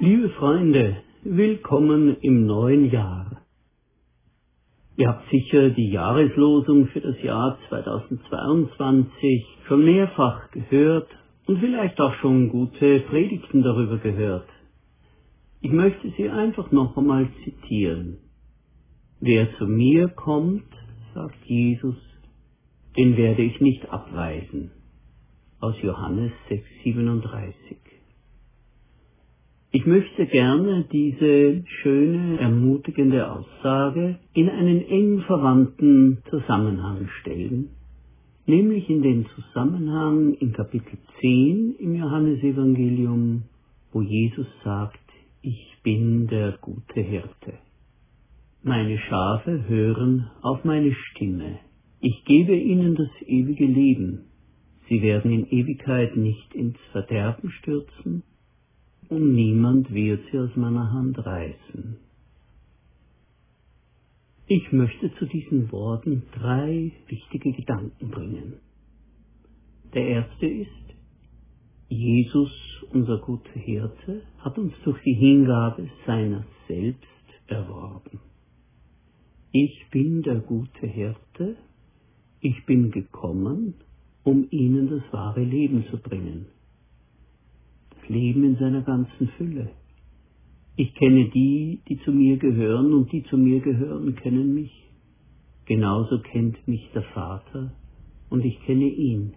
Liebe Freunde, willkommen im neuen Jahr. Ihr habt sicher die Jahreslosung für das Jahr 2022 schon mehrfach gehört und vielleicht auch schon gute Predigten darüber gehört. Ich möchte sie einfach noch einmal zitieren. Wer zu mir kommt, sagt Jesus, den werde ich nicht abweisen. Aus Johannes 6, 37. Ich möchte gerne diese schöne, ermutigende Aussage in einen eng verwandten Zusammenhang stellen, nämlich in den Zusammenhang in Kapitel 10 im Johannesevangelium, wo Jesus sagt, ich bin der gute Hirte. Meine Schafe hören auf meine Stimme. Ich gebe ihnen das ewige Leben. Sie werden in Ewigkeit nicht ins Verderben stürzen, und niemand wird sie aus meiner Hand reißen. Ich möchte zu diesen Worten drei wichtige Gedanken bringen. Der erste ist, Jesus, unser guter Hirte, hat uns durch die Hingabe seiner selbst erworben. Ich bin der gute Hirte, ich bin gekommen, um ihnen das wahre Leben zu bringen. Leben in seiner ganzen Fülle. Ich kenne die, die zu mir gehören, und die zu mir gehören, kennen mich. Genauso kennt mich der Vater, und ich kenne ihn.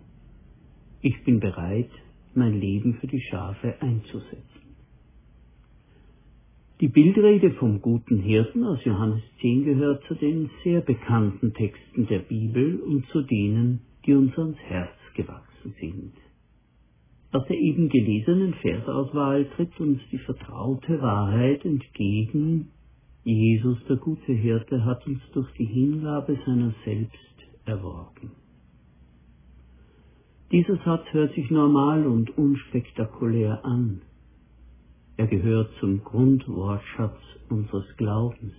Ich bin bereit, mein Leben für die Schafe einzusetzen. Die Bildrede vom guten Hirten aus Johannes 10 gehört zu den sehr bekannten Texten der Bibel und zu denen, die uns ans Herz gewachsen sind. Aus der eben gelesenen Versauswahl tritt uns die vertraute Wahrheit entgegen, Jesus, der gute Hirte, hat uns durch die Hingabe seiner selbst erworben. Dieser Satz hört sich normal und unspektakulär an. Er gehört zum Grundwortschatz unseres Glaubens.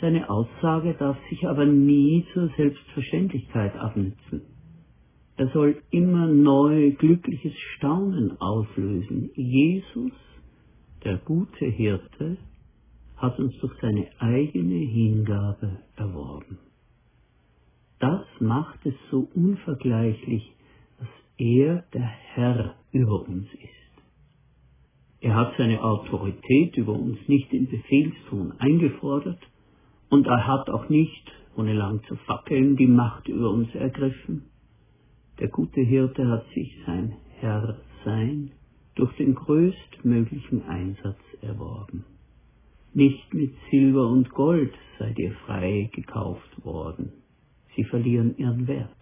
Seine Aussage darf sich aber nie zur Selbstverständlichkeit abnützen. Er soll immer neu glückliches Staunen auslösen. Jesus, der gute Hirte, hat uns durch seine eigene Hingabe erworben. Das macht es so unvergleichlich, dass er der Herr über uns ist. Er hat seine Autorität über uns nicht in Befehlston eingefordert und er hat auch nicht, ohne lang zu fackeln, die Macht über uns ergriffen. Der gute Hirte hat sich sein Herr sein durch den größtmöglichen Einsatz erworben. Nicht mit Silber und Gold seid ihr frei gekauft worden, sie verlieren ihren Wert,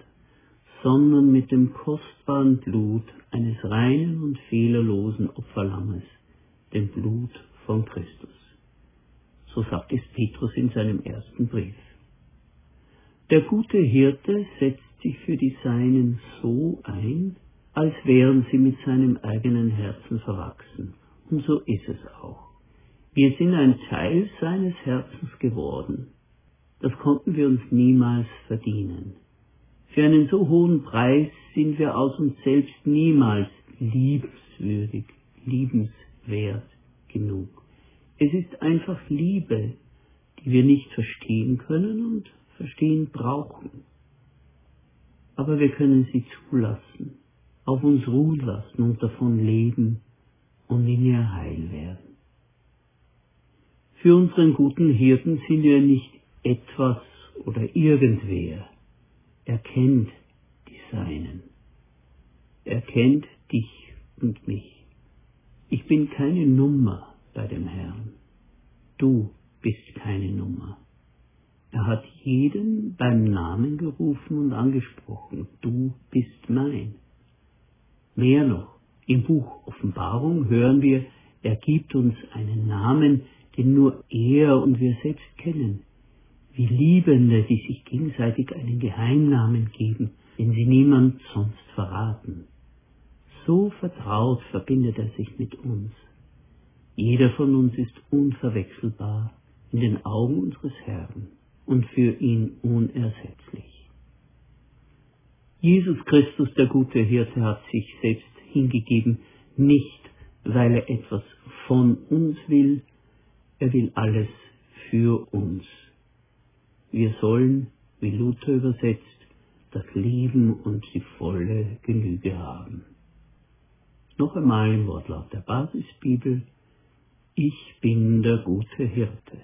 sondern mit dem kostbaren Blut eines reinen und fehlerlosen Opferlammes, dem Blut von Christus. So sagt es Petrus in seinem ersten Brief. Der gute Hirte setzt sich für die Seinen so ein, als wären sie mit seinem eigenen Herzen verwachsen. Und so ist es auch. Wir sind ein Teil seines Herzens geworden. Das konnten wir uns niemals verdienen. Für einen so hohen Preis sind wir aus uns selbst niemals liebenswürdig, liebenswert genug. Es ist einfach Liebe, die wir nicht verstehen können und verstehen brauchen. Aber wir können sie zulassen, auf uns ruhen lassen und davon leben und in ihr heil werden. Für unseren guten Hirten sind wir nicht etwas oder irgendwer. Er kennt die Seinen. Er kennt dich und mich. Ich bin keine Nummer bei dem Herrn. Du bist keine Nummer. Er hat jeden beim Namen gerufen und angesprochen. Du bist mein. Mehr noch, im Buch Offenbarung hören wir, er gibt uns einen Namen, den nur er und wir selbst kennen. Wie Liebende, die sich gegenseitig einen Geheimnamen geben, den sie niemand sonst verraten. So vertraut verbindet er sich mit uns. Jeder von uns ist unverwechselbar in den Augen unseres Herrn und für ihn unersetzlich. Jesus Christus, der gute Hirte, hat sich selbst hingegeben, nicht weil er etwas von uns will, er will alles für uns. Wir sollen, wie Luther übersetzt, das Leben und die volle Genüge haben. Noch einmal im Wortlaut der Basisbibel. Ich bin der gute Hirte.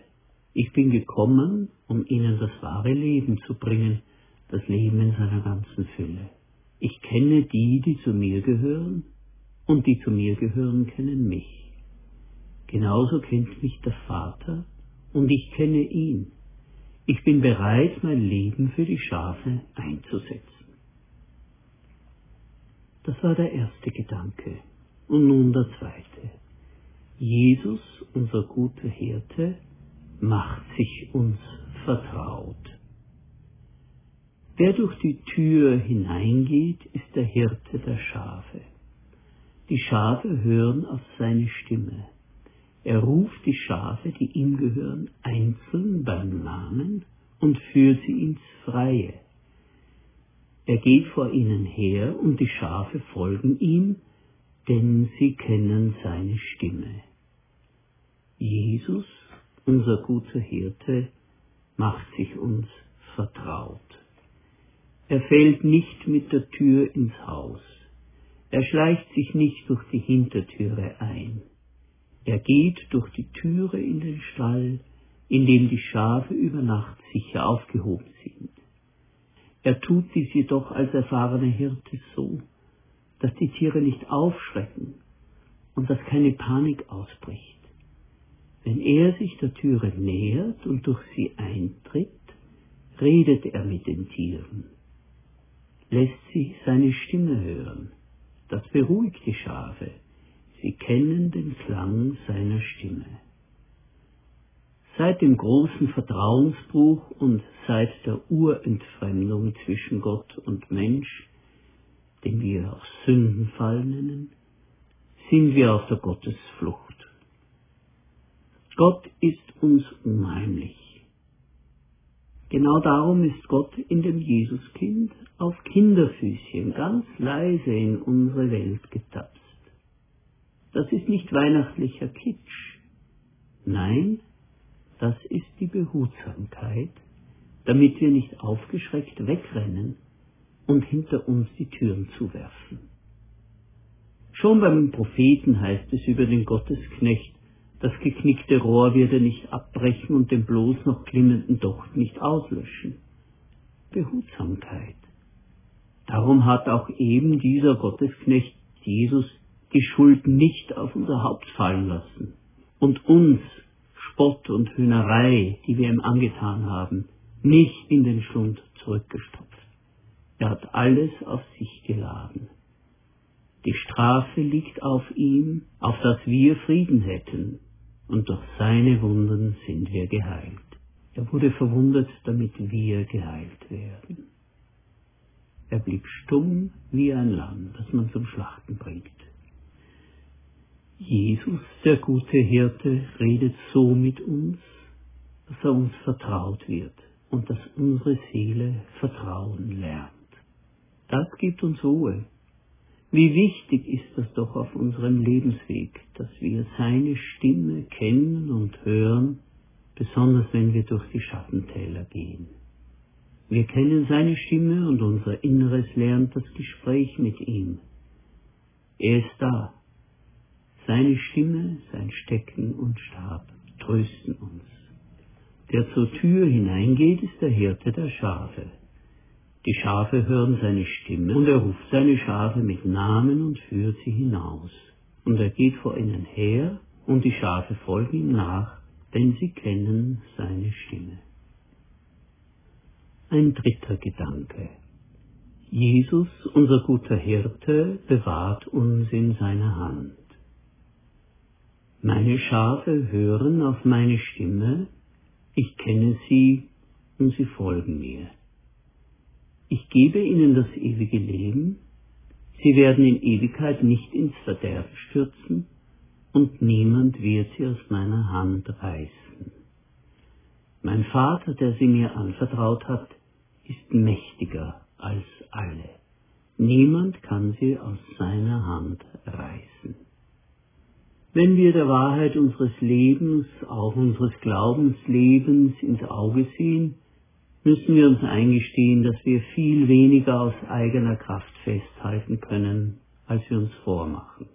Ich bin gekommen, um ihnen das wahre Leben zu bringen, das Leben in seiner ganzen Fülle. Ich kenne die, die zu mir gehören, und die zu mir gehören, kennen mich. Genauso kennt mich der Vater, und ich kenne ihn. Ich bin bereit, mein Leben für die Schafe einzusetzen. Das war der erste Gedanke. Und nun der zweite. Jesus, unser guter Hirte, macht sich uns vertraut. Wer durch die Tür hineingeht, ist der Hirte der Schafe. Die Schafe hören auf seine Stimme. Er ruft die Schafe, die ihm gehören, einzeln beim Namen und führt sie ins Freie. Er geht vor ihnen her und die Schafe folgen ihm, denn sie kennen seine Stimme. Jesus unser guter Hirte, macht sich uns vertraut. Er fällt nicht mit der Tür ins Haus. Er schleicht sich nicht durch die Hintertüre ein. Er geht durch die Türe in den Stall, in dem die Schafe über Nacht sicher aufgehoben sind. Er tut dies jedoch als erfahrener Hirte so, dass die Tiere nicht aufschrecken und dass keine Panik ausbricht. Wenn er sich der Türe nähert und durch sie eintritt, redet er mit den Tieren, lässt sie seine Stimme hören. Das beruhigt die Schafe. Sie kennen den Klang seiner Stimme. Seit dem großen Vertrauensbruch und seit der Urentfremdung zwischen Gott und Mensch, den wir auch Sündenfall nennen, sind wir auf der Gottesflucht. Gott ist uns unheimlich. Genau darum ist Gott in dem Jesuskind auf Kinderfüßchen ganz leise in unsere Welt getapst. Das ist nicht weihnachtlicher Kitsch. Nein, das ist die Behutsamkeit, damit wir nicht aufgeschreckt wegrennen und hinter uns die Türen zuwerfen. Schon beim Propheten heißt es über den Gottesknecht, das geknickte Rohr wird er nicht abbrechen und den bloß noch glimmenden Docht nicht auslöschen. Behutsamkeit. Darum hat auch eben dieser Gottesknecht Jesus die Schuld nicht auf unser Haupt fallen lassen und uns Spott und Hühnerei, die wir ihm angetan haben, nicht in den Schlund zurückgestopft. Er hat alles auf sich geladen. Die Strafe liegt auf ihm, auf dass wir Frieden hätten, und durch seine Wunden sind wir geheilt. Er wurde verwundet, damit wir geheilt werden. Er blieb stumm wie ein Lamm, das man zum Schlachten bringt. Jesus, der gute Hirte, redet so mit uns, dass er uns vertraut wird und dass unsere Seele Vertrauen lernt. Das gibt uns Ruhe. Wie wichtig ist das doch auf unserem Lebensweg, dass wir seine Stimme kennen und hören, besonders wenn wir durch die Schattentäler gehen. Wir kennen seine Stimme und unser Inneres lernt das Gespräch mit ihm. Er ist da, seine Stimme, sein Stecken und Stab trösten uns. Der zur Tür hineingeht, ist der Hirte der Schafe. Die Schafe hören seine Stimme und er ruft seine Schafe mit Namen und führt sie hinaus. Und er geht vor ihnen her und die Schafe folgen ihm nach, denn sie kennen seine Stimme. Ein dritter Gedanke. Jesus, unser guter Hirte, bewahrt uns in seiner Hand. Meine Schafe hören auf meine Stimme, ich kenne sie und sie folgen mir. Ich gebe ihnen das ewige Leben, sie werden in Ewigkeit nicht ins Verderben stürzen und niemand wird sie aus meiner Hand reißen. Mein Vater, der sie mir anvertraut hat, ist mächtiger als alle. Niemand kann sie aus seiner Hand reißen. Wenn wir der Wahrheit unseres Lebens, auch unseres Glaubenslebens ins Auge sehen, müssen wir uns eingestehen, dass wir viel weniger aus eigener Kraft festhalten können, als wir uns vormachen.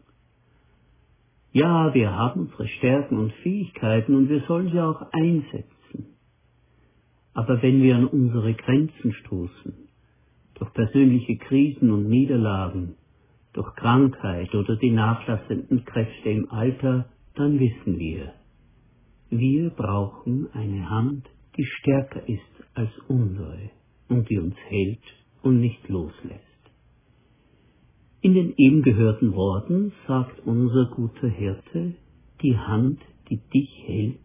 Ja, wir haben unsere Stärken und Fähigkeiten und wir sollen sie auch einsetzen. Aber wenn wir an unsere Grenzen stoßen, durch persönliche Krisen und Niederlagen, durch Krankheit oder die nachlassenden Kräfte im Alter, dann wissen wir, wir brauchen eine Hand, die stärker ist als unsere und die uns hält und nicht loslässt. In den eben gehörten Worten sagt unser guter Hirte, die Hand, die dich hält,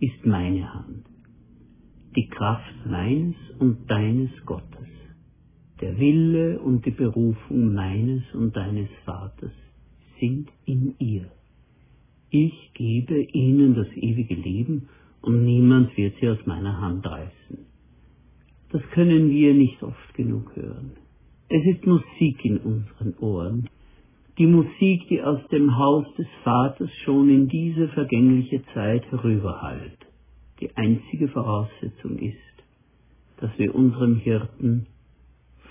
ist meine Hand, die Kraft meines und deines Gottes der Wille und die Berufung meines und deines Vaters sind in ihr. Ich gebe ihnen das ewige Leben und niemand wird sie aus meiner Hand reißen. Das können wir nicht oft genug hören. Es ist Musik in unseren Ohren, die Musik, die aus dem Haus des Vaters schon in diese vergängliche Zeit herüberhallt. Die einzige Voraussetzung ist, dass wir unserem Hirten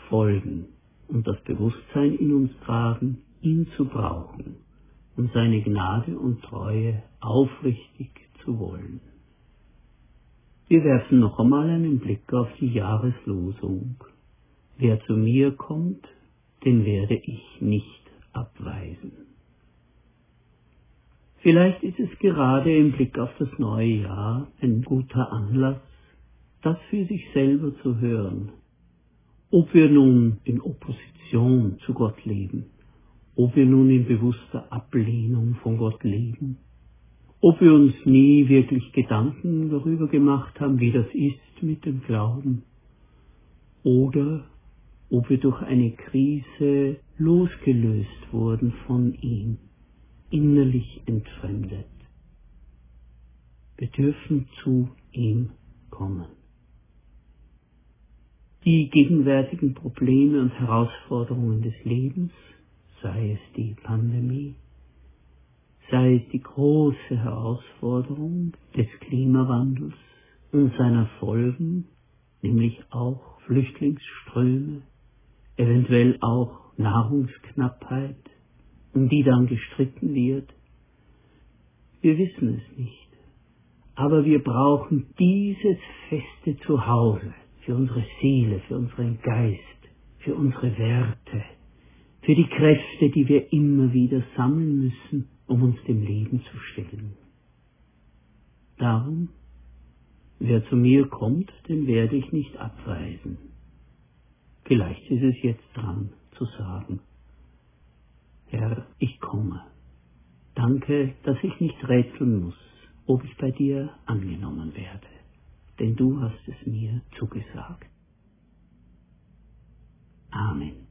folgen und das Bewusstsein in uns tragen, ihn zu brauchen und seine Gnade und Treue aufrichtig zu wollen. Wir werfen noch einmal einen Blick auf die Jahreslosung. Wer zu mir kommt, den werde ich nicht abweisen. Vielleicht ist es gerade im Blick auf das neue Jahr ein guter Anlass, das für sich selber zu hören, ob wir nun in Opposition zu Gott leben, ob wir nun in bewusster Ablehnung von Gott leben, ob wir uns nie wirklich Gedanken darüber gemacht haben, wie das ist mit dem Glauben, oder ob wir durch eine Krise losgelöst wurden von ihm, innerlich entfremdet. Wir dürfen zu ihm kommen. Die gegenwärtigen Probleme und Herausforderungen des Lebens, sei es die Pandemie, sei es die große Herausforderung des Klimawandels und seiner Folgen, nämlich auch Flüchtlingsströme, eventuell auch Nahrungsknappheit, um die dann gestritten wird. Wir wissen es nicht, aber wir brauchen dieses feste Zuhause für unsere Seele, für unseren Geist, für unsere Werte. für die Kräfte, die wir immer wieder sammeln müssen, um uns dem Leben zu stellen. Darum, wer zu mir kommt, den werde ich nicht abweisen. Vielleicht ist es jetzt dran zu sagen, Herr, ich komme. Danke, dass ich nicht rätseln muss, ob ich bei dir angenommen werde, denn du hast es mir zugesagt. Amen.